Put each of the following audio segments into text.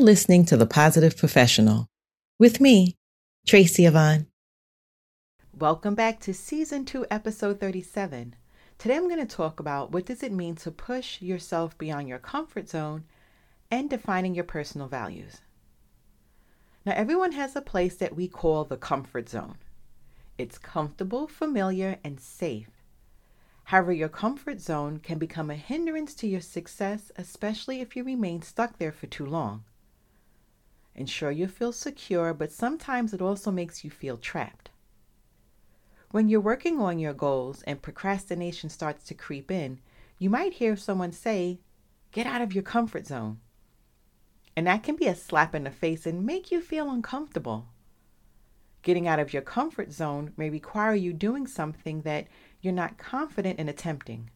You're listening to The Positive Professional with me, Tracy Yvonne. Welcome back to season 2, episode 37. Today I'm going to talk about what does it mean to push yourself beyond your comfort zone and defining your personal values. Now everyone has a place that we call the comfort zone. It's comfortable, familiar, and safe. However, your comfort zone can become a hindrance to your success, especially if you remain stuck there for too long. Ensure you feel secure, but sometimes it also makes you feel trapped. When you're working on your goals and procrastination starts to creep in, you might hear someone say, Get out of your comfort zone. And that can be a slap in the face and make you feel uncomfortable. Getting out of your comfort zone may require you doing something that you're not confident in attempting.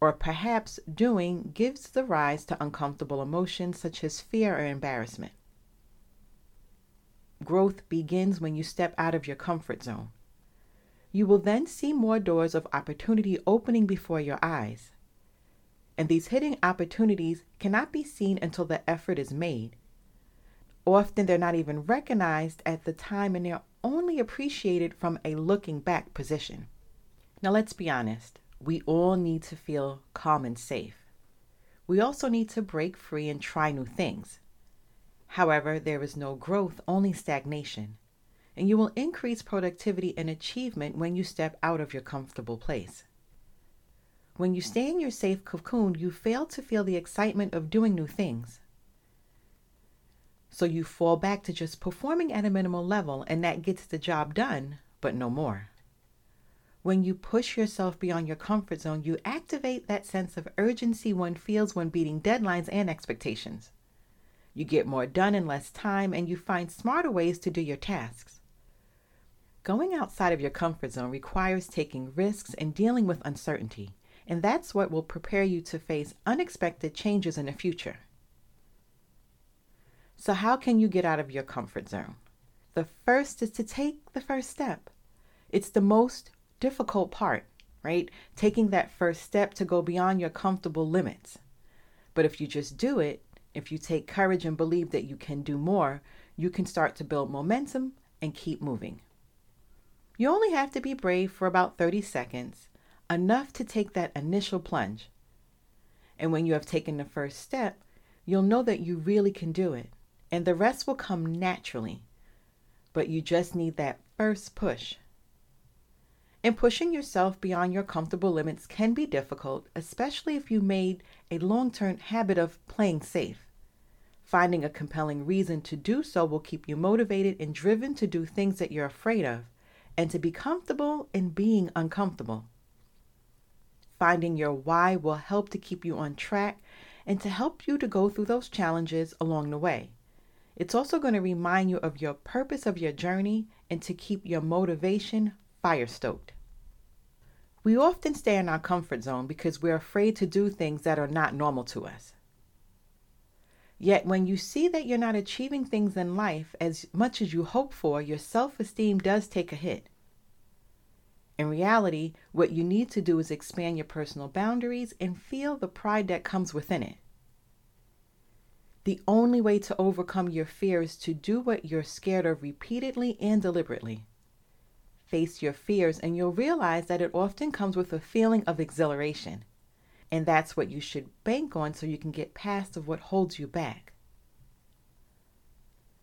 Or perhaps doing gives the rise to uncomfortable emotions such as fear or embarrassment. Growth begins when you step out of your comfort zone. You will then see more doors of opportunity opening before your eyes. And these hidden opportunities cannot be seen until the effort is made. Often they're not even recognized at the time and they're only appreciated from a looking back position. Now, let's be honest. We all need to feel calm and safe. We also need to break free and try new things. However, there is no growth, only stagnation. And you will increase productivity and achievement when you step out of your comfortable place. When you stay in your safe cocoon, you fail to feel the excitement of doing new things. So you fall back to just performing at a minimal level, and that gets the job done, but no more. When you push yourself beyond your comfort zone, you activate that sense of urgency one feels when beating deadlines and expectations. You get more done in less time and you find smarter ways to do your tasks. Going outside of your comfort zone requires taking risks and dealing with uncertainty, and that's what will prepare you to face unexpected changes in the future. So, how can you get out of your comfort zone? The first is to take the first step. It's the most difficult part, right? Taking that first step to go beyond your comfortable limits. But if you just do it, if you take courage and believe that you can do more, you can start to build momentum and keep moving. You only have to be brave for about 30 seconds, enough to take that initial plunge. And when you have taken the first step, you'll know that you really can do it, and the rest will come naturally. But you just need that first push. And pushing yourself beyond your comfortable limits can be difficult, especially if you made a long term habit of playing safe. Finding a compelling reason to do so will keep you motivated and driven to do things that you're afraid of and to be comfortable in being uncomfortable. Finding your why will help to keep you on track and to help you to go through those challenges along the way. It's also going to remind you of your purpose of your journey and to keep your motivation fire stoked. We often stay in our comfort zone because we're afraid to do things that are not normal to us. Yet, when you see that you're not achieving things in life as much as you hope for, your self esteem does take a hit. In reality, what you need to do is expand your personal boundaries and feel the pride that comes within it. The only way to overcome your fear is to do what you're scared of repeatedly and deliberately face your fears, and you'll realize that it often comes with a feeling of exhilaration. And that's what you should bank on so you can get past of what holds you back.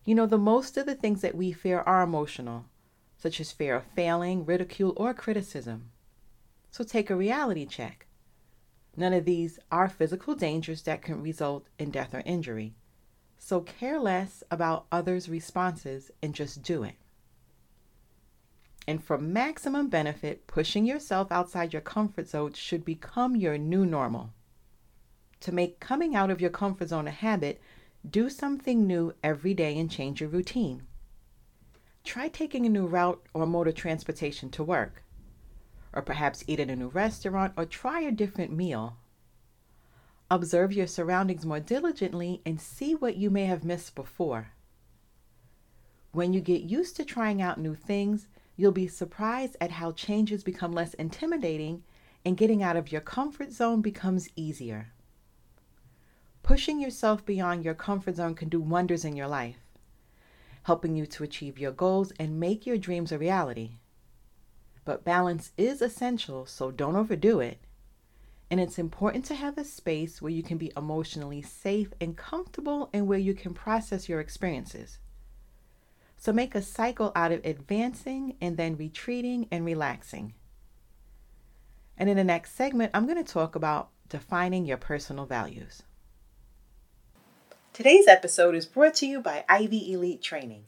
You know, the most of the things that we fear are emotional, such as fear of failing, ridicule, or criticism. So take a reality check. None of these are physical dangers that can result in death or injury. So care less about others' responses and just do it. And for maximum benefit, pushing yourself outside your comfort zone should become your new normal. To make coming out of your comfort zone a habit, do something new every day and change your routine. Try taking a new route or mode of transportation to work, or perhaps eat at a new restaurant or try a different meal. Observe your surroundings more diligently and see what you may have missed before. When you get used to trying out new things, You'll be surprised at how changes become less intimidating and getting out of your comfort zone becomes easier. Pushing yourself beyond your comfort zone can do wonders in your life, helping you to achieve your goals and make your dreams a reality. But balance is essential, so don't overdo it. And it's important to have a space where you can be emotionally safe and comfortable and where you can process your experiences. So make a cycle out of advancing and then retreating and relaxing. And in the next segment, I'm going to talk about defining your personal values. Today's episode is brought to you by Ivy Elite Training.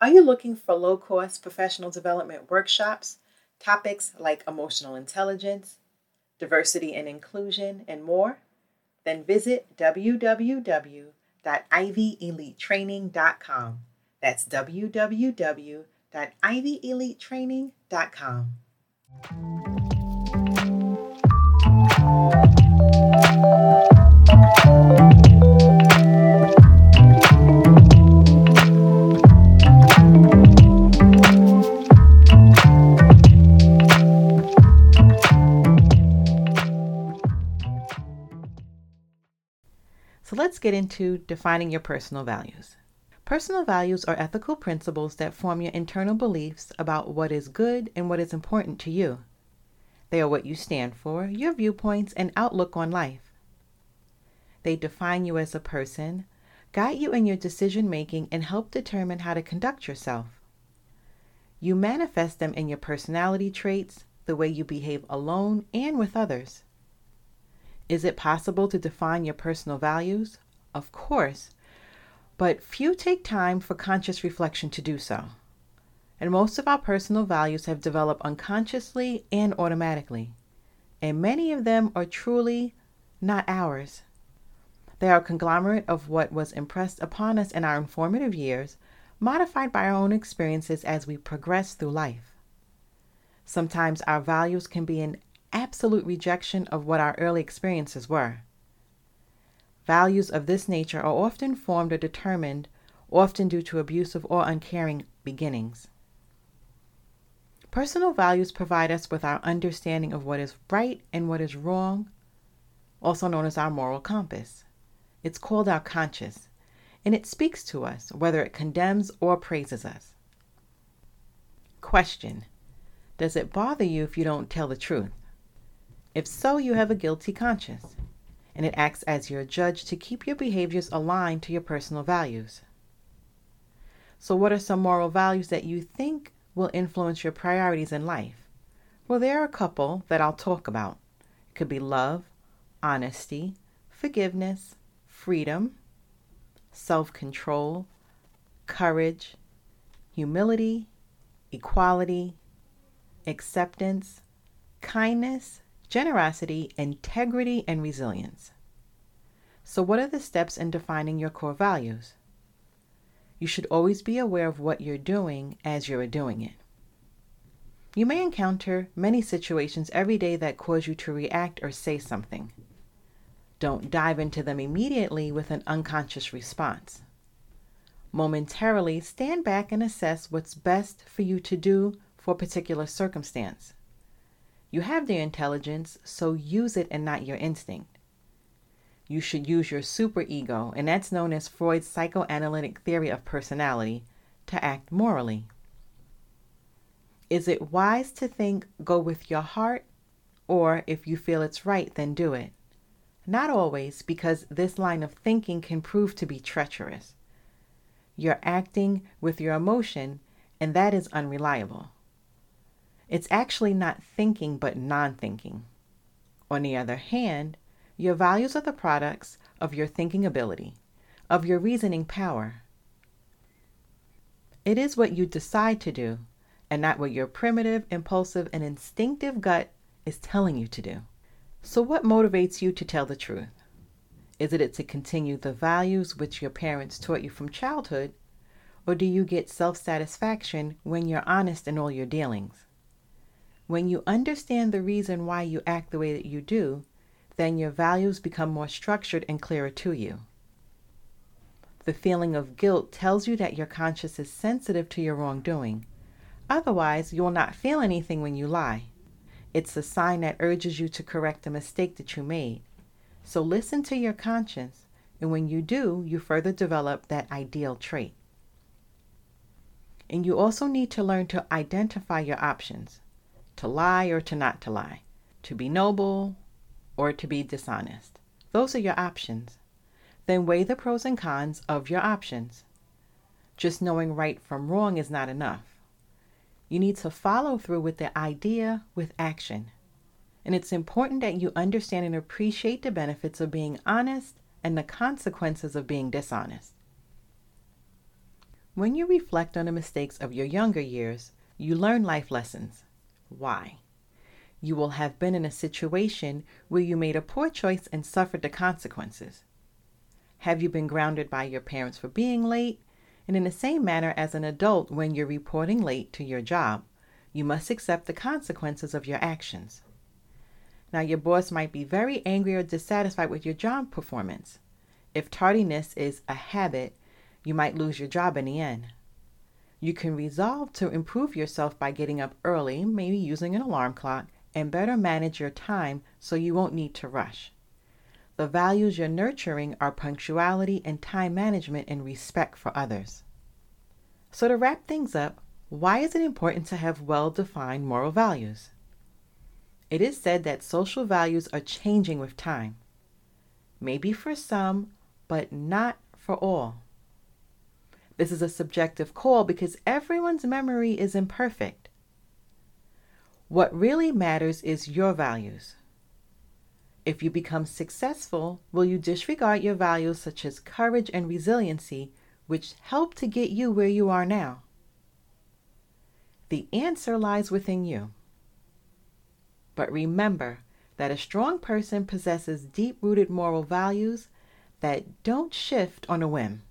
Are you looking for low cost professional development workshops, topics like emotional intelligence, diversity and inclusion, and more? Then visit www.ivyelitetraining.com. That's www.ivyelitetraining.com. So let's get into defining your personal values. Personal values are ethical principles that form your internal beliefs about what is good and what is important to you. They are what you stand for, your viewpoints, and outlook on life. They define you as a person, guide you in your decision making, and help determine how to conduct yourself. You manifest them in your personality traits, the way you behave alone and with others. Is it possible to define your personal values? Of course, but few take time for conscious reflection to do so. And most of our personal values have developed unconsciously and automatically, and many of them are truly not ours. They are a conglomerate of what was impressed upon us in our informative years, modified by our own experiences as we progress through life. Sometimes our values can be an absolute rejection of what our early experiences were. Values of this nature are often formed or determined, often due to abusive or uncaring beginnings. Personal values provide us with our understanding of what is right and what is wrong, also known as our moral compass. It's called our conscience, and it speaks to us whether it condemns or praises us. Question Does it bother you if you don't tell the truth? If so, you have a guilty conscience, and it acts as your judge to keep your behaviors aligned to your personal values. So, what are some moral values that you think will influence your priorities in life? Well, there are a couple that I'll talk about. It could be love, honesty, forgiveness, freedom, self control, courage, humility, equality, acceptance, kindness, generosity, integrity, and resilience. So, what are the steps in defining your core values? You should always be aware of what you're doing as you're doing it. You may encounter many situations every day that cause you to react or say something. Don't dive into them immediately with an unconscious response. Momentarily stand back and assess what's best for you to do for a particular circumstance. You have the intelligence, so use it and not your instinct. You should use your superego, and that's known as Freud's psychoanalytic theory of personality, to act morally. Is it wise to think go with your heart, or if you feel it's right, then do it? Not always, because this line of thinking can prove to be treacherous. You're acting with your emotion, and that is unreliable. It's actually not thinking, but non thinking. On the other hand, your values are the products of your thinking ability, of your reasoning power. It is what you decide to do, and not what your primitive, impulsive, and instinctive gut is telling you to do. So, what motivates you to tell the truth? Is it to continue the values which your parents taught you from childhood, or do you get self satisfaction when you're honest in all your dealings? When you understand the reason why you act the way that you do, then your values become more structured and clearer to you. The feeling of guilt tells you that your conscience is sensitive to your wrongdoing. Otherwise, you will not feel anything when you lie. It's a sign that urges you to correct a mistake that you made. So listen to your conscience, And when you do, you further develop that ideal trait. And you also need to learn to identify your options to lie or to not to lie, to be noble or to be dishonest. Those are your options. Then weigh the pros and cons of your options. Just knowing right from wrong is not enough. You need to follow through with the idea with action. And it's important that you understand and appreciate the benefits of being honest and the consequences of being dishonest. When you reflect on the mistakes of your younger years, you learn life lessons. Why? You will have been in a situation where you made a poor choice and suffered the consequences. Have you been grounded by your parents for being late? And in the same manner as an adult, when you're reporting late to your job, you must accept the consequences of your actions. Now, your boss might be very angry or dissatisfied with your job performance. If tardiness is a habit, you might lose your job in the end. You can resolve to improve yourself by getting up early, maybe using an alarm clock, and better manage your time so you won't need to rush. The values you're nurturing are punctuality and time management and respect for others. So, to wrap things up, why is it important to have well defined moral values? It is said that social values are changing with time. Maybe for some, but not for all. This is a subjective call because everyone's memory is imperfect. What really matters is your values. If you become successful, will you disregard your values such as courage and resiliency, which help to get you where you are now? The answer lies within you. But remember that a strong person possesses deep rooted moral values that don't shift on a whim.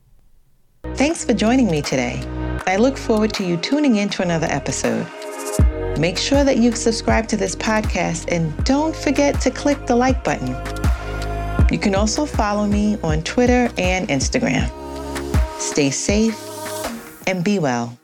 Thanks for joining me today. I look forward to you tuning in to another episode. Make sure that you've subscribed to this podcast and don't forget to click the like button. You can also follow me on Twitter and Instagram. Stay safe and be well.